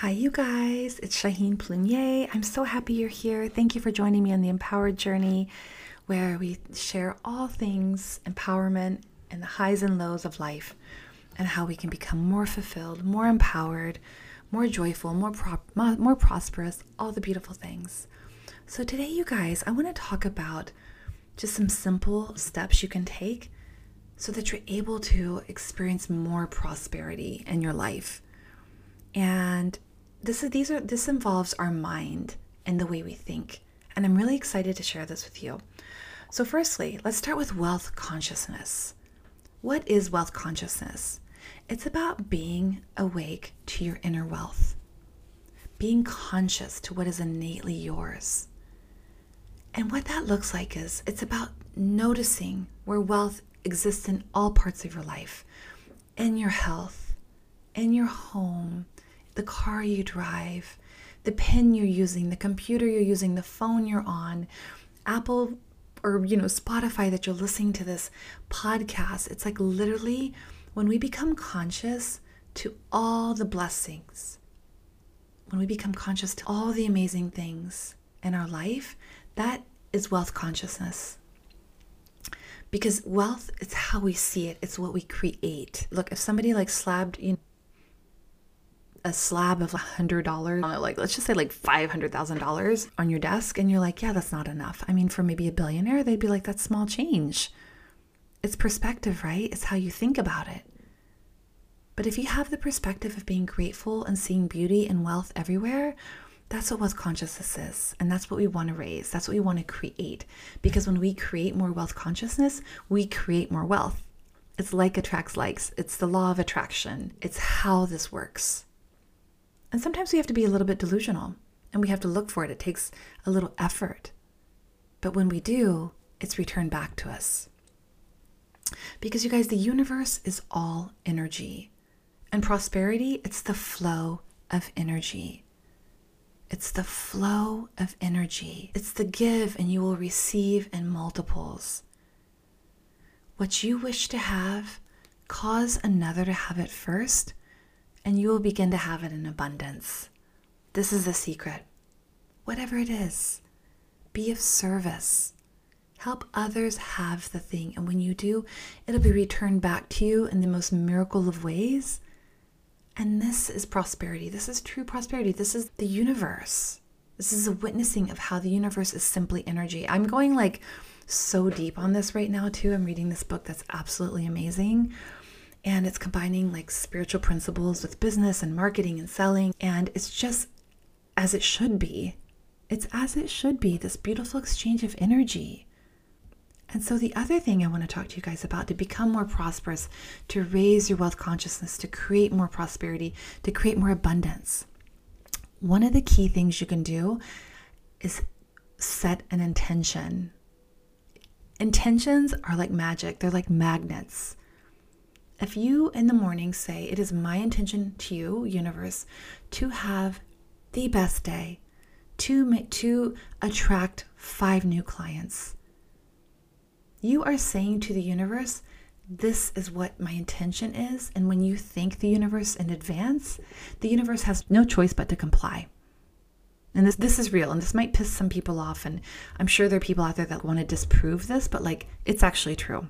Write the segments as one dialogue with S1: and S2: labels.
S1: Hi, you guys. It's Shaheen Plumier. I'm so happy you're here. Thank you for joining me on the Empowered Journey, where we share all things empowerment and the highs and lows of life, and how we can become more fulfilled, more empowered, more joyful, more more prosperous, all the beautiful things. So today, you guys, I want to talk about just some simple steps you can take so that you're able to experience more prosperity in your life. And this is these are this involves our mind and the way we think. And I'm really excited to share this with you. So firstly, let's start with wealth consciousness. What is wealth consciousness? It's about being awake to your inner wealth. Being conscious to what is innately yours. And what that looks like is it's about noticing where wealth exists in all parts of your life in your health, in your home, the car you drive, the pen you're using, the computer you're using, the phone you're on, Apple or you know Spotify that you're listening to this podcast. It's like literally when we become conscious to all the blessings, when we become conscious to all the amazing things in our life, that is wealth consciousness. Because wealth is how we see it. It's what we create. Look if somebody like slabbed you know, a slab of a hundred dollars uh, like let's just say like five hundred thousand dollars on your desk and you're like yeah that's not enough i mean for maybe a billionaire they'd be like that's small change it's perspective right it's how you think about it but if you have the perspective of being grateful and seeing beauty and wealth everywhere that's what wealth consciousness is. And that's what we want to raise. That's what we want to create. Because when we create more wealth consciousness, we create more wealth. It's like attracts likes, it's the law of attraction, it's how this works. And sometimes we have to be a little bit delusional and we have to look for it. It takes a little effort. But when we do, it's returned back to us. Because you guys, the universe is all energy. And prosperity, it's the flow of energy. It's the flow of energy. It's the give, and you will receive in multiples. What you wish to have, cause another to have it first, and you will begin to have it in abundance. This is the secret. Whatever it is, be of service. Help others have the thing. And when you do, it'll be returned back to you in the most miracle of ways and this is prosperity. This is true prosperity. This is the universe. This is a witnessing of how the universe is simply energy. I'm going like so deep on this right now, too. I'm reading this book that's absolutely amazing. And it's combining like spiritual principles with business and marketing and selling. And it's just as it should be. It's as it should be this beautiful exchange of energy. And so, the other thing I want to talk to you guys about to become more prosperous, to raise your wealth consciousness, to create more prosperity, to create more abundance, one of the key things you can do is set an intention. Intentions are like magic, they're like magnets. If you in the morning say, It is my intention to you, universe, to have the best day, to, to attract five new clients you are saying to the universe, this is what my intention is. And when you thank the universe in advance, the universe has no choice but to comply. And this this is real, and this might piss some people off. And I'm sure there are people out there that want to disprove this, but like it's actually true.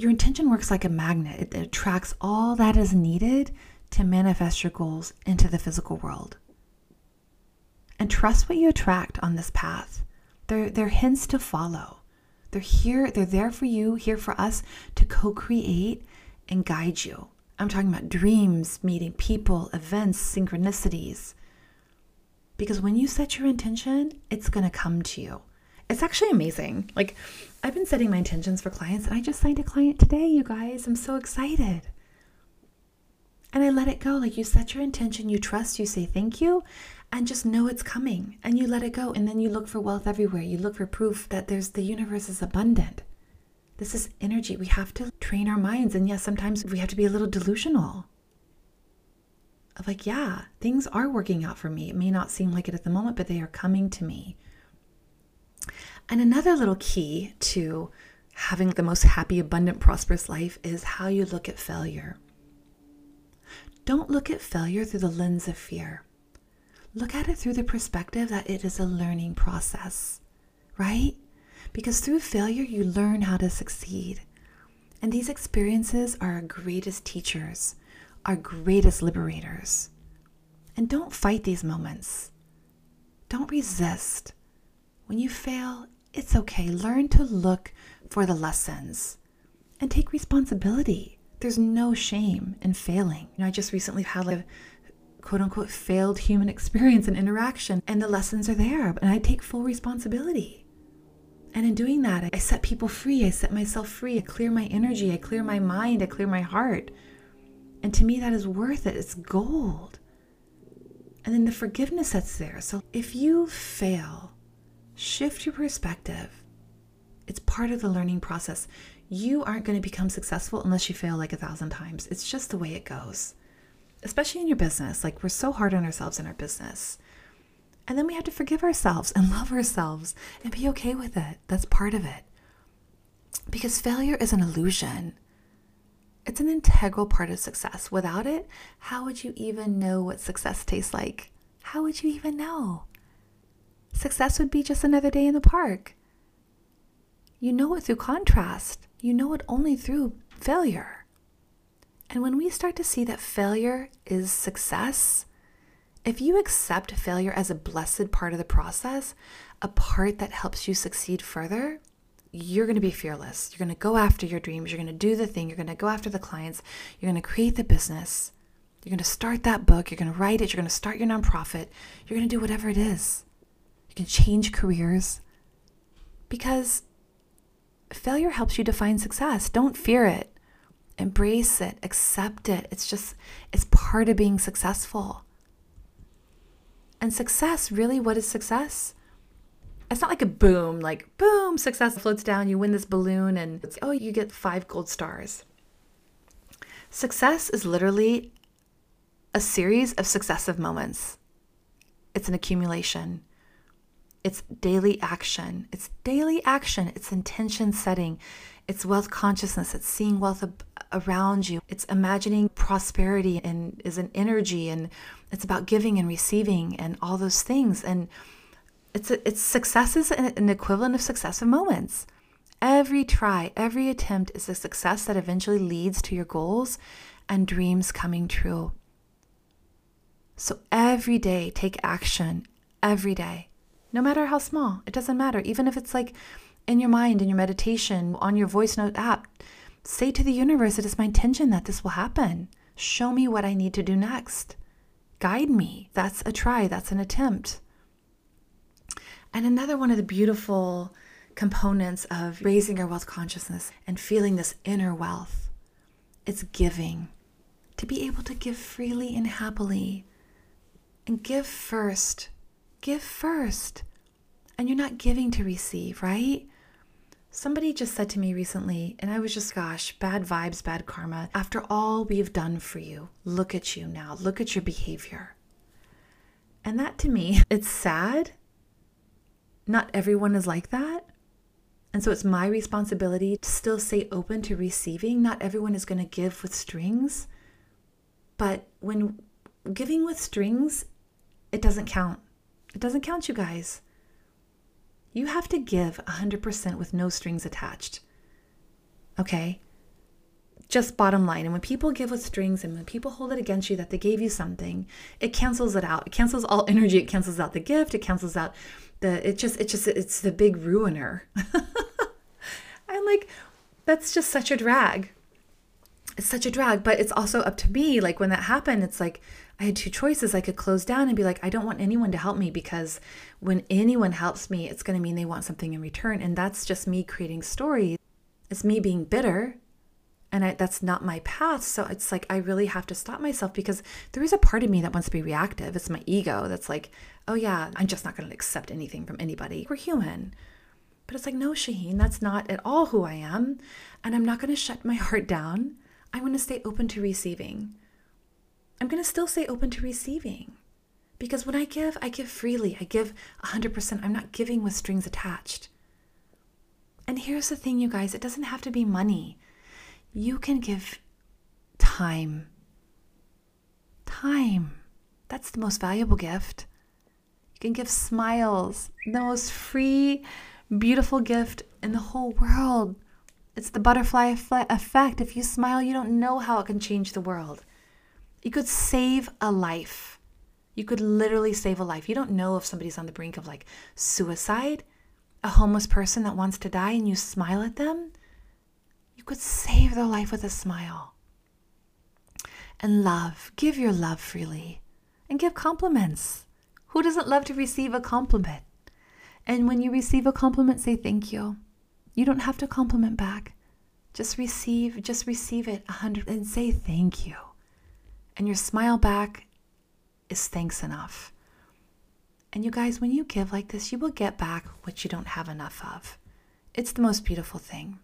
S1: Your intention works like a magnet. It, attracts all that is needed to manifest your goals into the physical world. And trust what you attract on this path. There are hints to follow. They're here, they're there for you, here for us to co create and guide you. I'm talking about dreams, meeting people, events, synchronicities. Because when you set your intention, it's going to come to you. It's actually amazing. Like, I've been setting my intentions for clients, and I just signed a client today, you guys. I'm so excited. And I let it go. Like, you set your intention, you trust, you say thank you, and just know it's coming and you let it go and then you look for wealth everywhere you look for proof that there's the universe is abundant this is energy we have to train our minds and yes sometimes we have to be a little delusional of like yeah things are working out for me it may not seem like it at the moment but they are coming to me and another little key to having the most happy abundant prosperous life is how you look at failure Don't look at failure through the lens of fear. Look at it through the perspective that it is a learning process, right? Because through failure, you learn how to succeed. And these experiences are our greatest teachers, our greatest liberators. And don't fight these moments. Don't resist. When you fail, it's okay. Learn to look for the lessons and take responsibility. There's no shame in failing. You know, I just recently had like a quote unquote failed human experience and interaction, and the lessons are there, and I take full responsibility. And in doing that, I set people free. I set myself free. I clear my energy. I clear my mind. I clear my heart. And to me, that is worth it. It's gold. And then the forgiveness that's there. So if you fail, shift your perspective. It's part of the learning process. You aren't going to become successful unless you fail like a thousand times. It's just the way it goes, especially in your business. Like, we're so hard on ourselves in our business. And then we have to forgive ourselves and love ourselves and be okay with it. That's part of it. Because failure is an illusion. It's an integral part of success. Without it, how would you even know what success tastes like? How would you even know? Success would be just another day in the park. You know it through contrast, you know it only through failure. And when we start to see that failure is success, if you accept failure as a blessed part of the process, a part that helps you succeed further, you're going to be fearless. You're going to go after your dreams. You're going to do the thing. You're going to go after the clients. You're going to create the business. You're going to start that book. You're going to write it. You're going to start your nonprofit. You're going to do whatever it is. You can change careers because failure helps you define success. Don't fear it. Embrace it. Accept it. It's just, it's part of being successful. And success, really, what is success? it's not like a boom, like boom, success floats down, you win this balloon, and oh, you get five gold stars. Success is literally a series of successive moments. It's an accumulation. It's daily action. It's daily action. It's intention setting. It's wealth consciousness. It's seeing wealth ab- around you. It's imagining prosperity and is an energy and it's about giving and receiving and all those things. And it's a, it's successes an equivalent of successive moments. Every try, every attempt is a success that eventually leads to your goals and dreams coming true. So every day, take action every day, no matter how small. It doesn't matter. Even if it's like in your mind, in your meditation, on your voice note app, say to the universe, It is my intention that this will happen. Show me what I need to do next. Guide me. That's a try, that's an attempt. And another one of the beautiful components of raising our wealth consciousness and feeling this inner wealth it's giving. To be able to give freely and happily. And give first. Give first. And you're not giving to receive, right? Somebody just said to me recently, and I was just, gosh, bad vibes, bad karma. After all we've done for you, look at you now. Look at your behavior. And that to me, it's sad not everyone is like that. And so it's my responsibility to still stay open to receiving. Not everyone is going to give with strings. But when giving with strings, it doesn't count. It doesn't count, you guys. You have to give 100% with no strings attached. Okay? Just bottom line. And when people give with strings and when people hold it against you that they gave you something, it cancels it out. It cancels all energy. It cancels out the gift. It cancels out the it just it just it's the big ruiner. I'm like, that's just such a drag. It's such a drag, but it's also up to me. Like when that happened, it's like I had two choices. I could close down and be like, I don't want anyone to help me because when anyone helps me, it's going to mean they want something in return. And that's just me creating stories. It's me being bitter and I, that's not my path so it's like i really have to stop myself because there is a part of me that wants to be reactive it's my ego that's like oh yeah i'm just not going to accept anything from anybody we're human but it's like no shaheen that's not at all who i am and i'm not going to shut my heart down i'm going to stay open to receiving i'm going to still stay open to receiving because when i give i give freely i give 100% i'm not giving with strings attached and here's the thing you guys it doesn't have to be money you can give time. time. That's the most valuable gift. You can give smiles, the most free, beautiful gift in the whole world. It's the butterfly effect. If you smile, you don't know how it can change the world. You could save a life. You could literally save a life. You don't know if somebody's on the brink of like suicide, a homeless person that wants to die, and you smile at them. You could save their life with a smile. And love, give your love freely and give compliments. Who doesn't love to receive a compliment? And when you receive a compliment, say thank you. You don't have to compliment back. Just receive, just receive it a hundred and say thank you. And your smile back is thanks enough. And you guys, when you give like this, you will get back what you don't have enough of. It's the most beautiful thing.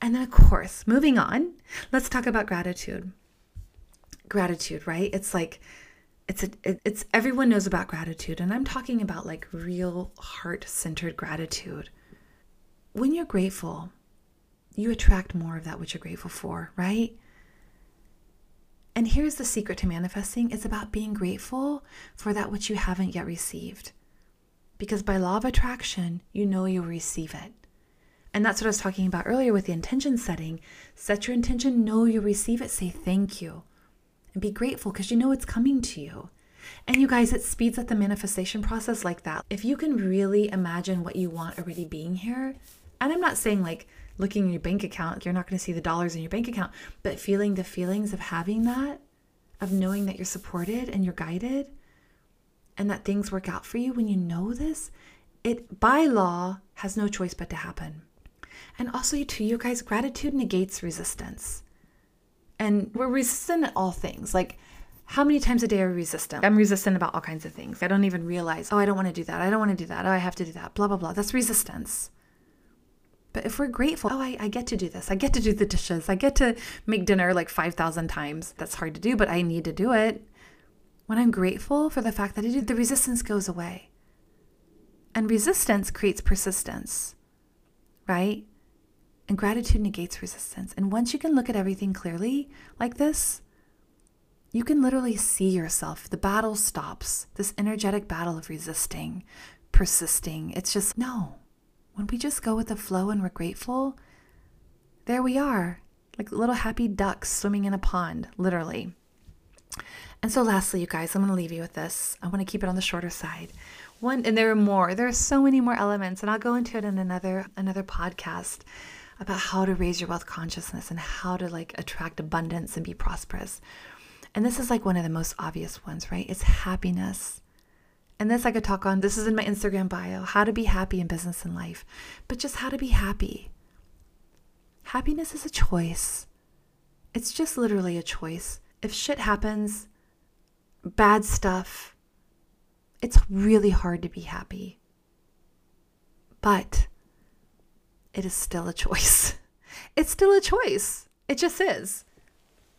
S1: And then, of course, moving on, let's talk about gratitude. Gratitude, right? It's like, it's a, it, it's everyone knows about gratitude, and I'm talking about like real heart centered gratitude. When you're grateful, you attract more of that which you're grateful for, right? And here's the secret to manifesting it's about being grateful for that which you haven't yet received. Because by law of attraction, you know you'll receive it. And that's what I was talking about earlier with the intention setting. Set your intention, know you'll receive it, say thank you, and be grateful because you know it's coming to you. And you guys, it speeds up the manifestation process like that. If you can really imagine what you want already being here, and I'm not saying like looking in your bank account, you're not going to see the dollars in your bank account, but feeling the feelings of having that, of knowing that you're supported and you're guided, and that things work out for you when you know this, it by law has no choice but to happen. And also, to you guys, gratitude negates resistance. And we're resistant at all things. Like, how many times a day are we resistant? I'm resistant about all kinds of things. I don't even realize, oh, I don't want to do that. I don't want to do that. Oh, I have to do that. Blah, blah, blah. That's resistance. But if we're grateful, oh, I, I get to do this. I get to do the dishes. I get to make dinner like 5,000 times. That's hard to do, but I need to do it. When I'm grateful for the fact that I do, the resistance goes away. And resistance creates persistence, right? And gratitude negates resistance. And once you can look at everything clearly like this, you can literally see yourself. The battle stops, this energetic battle of resisting, persisting. It's just, no, when we just go with the flow and we're grateful, there we are, like little happy ducks swimming in a pond, literally. And so, lastly, you guys, I'm going to leave you with this. I want to keep it on the shorter side. One, and there are more. There are so many more elements, and I'll go into it in another another podcast about how to raise your wealth consciousness and how to like attract abundance and be prosperous. And this is like one of the most obvious ones, right? It's happiness. And this I could talk on. This is in my Instagram bio how to be happy in business and life, but just how to be happy. Happiness is a choice. It's just literally a choice. If shit happens, bad stuff, it's really hard to be happy. But it is still a choice. It's still a choice. It just is.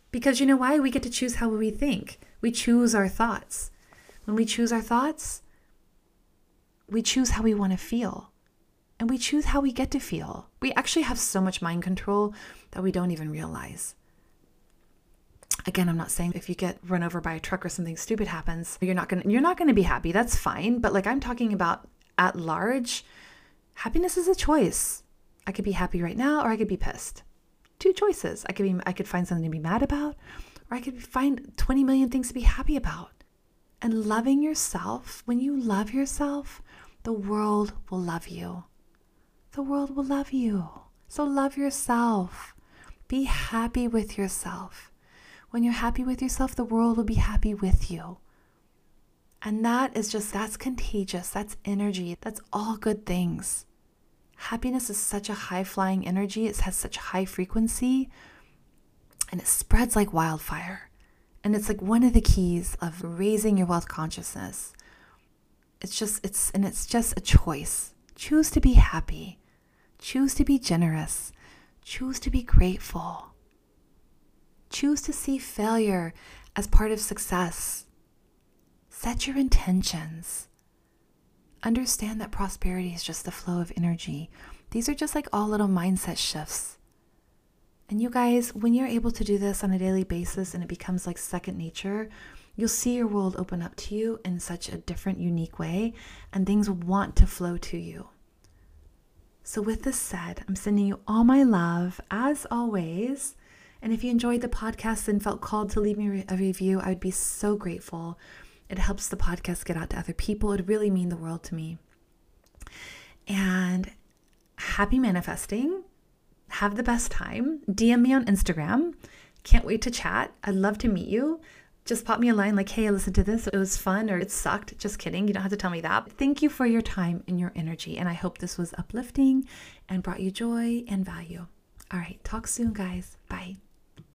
S1: Because you know why? We get to choose how we think, we choose our thoughts. When we choose our thoughts, we choose how we want to feel. And we choose how we get to feel. We actually have so much mind control that we don't even realize. Again, I'm not saying if you get run over by a truck or something stupid happens, you're not going to you're not going to be happy. That's fine, but like I'm talking about at large, happiness is a choice. I could be happy right now or I could be pissed. Two choices. I could be I could find something to be mad about or I could find 20 million things to be happy about. And loving yourself, when you love yourself, the world will love you. The world will love you. So love yourself. Be happy with yourself. When you're happy with yourself, the world will be happy with you. And that is just, that's contagious. That's energy. That's all good things. Happiness is such a high flying energy, it has such high frequency, and it spreads like wildfire. And it's like one of the keys of raising your wealth consciousness. It's just, it's, and it's just a choice. Choose to be happy. Choose to be generous. Choose to be grateful. Choose to see failure as part of success. Set your intentions. Understand that prosperity is just the flow of energy. These are just like all little mindset shifts. And you guys, when you're able to do this on a daily basis and it becomes like second nature, you'll see your world open up to you in such a different, unique way, and things want to flow to you. So, with this said, I'm sending you all my love as always. And if you enjoyed the podcast and felt called to leave me a review, I would be so grateful. It helps the podcast get out to other people. It really mean the world to me. And happy manifesting. Have the best time. DM me on Instagram. Can't wait to chat. I'd love to meet you. Just pop me a line like, hey, I listened to this. It was fun or it sucked. Just kidding. You don't have to tell me that. Thank you for your time and your energy. And I hope this was uplifting and brought you joy and value. All right. Talk soon, guys. Bye.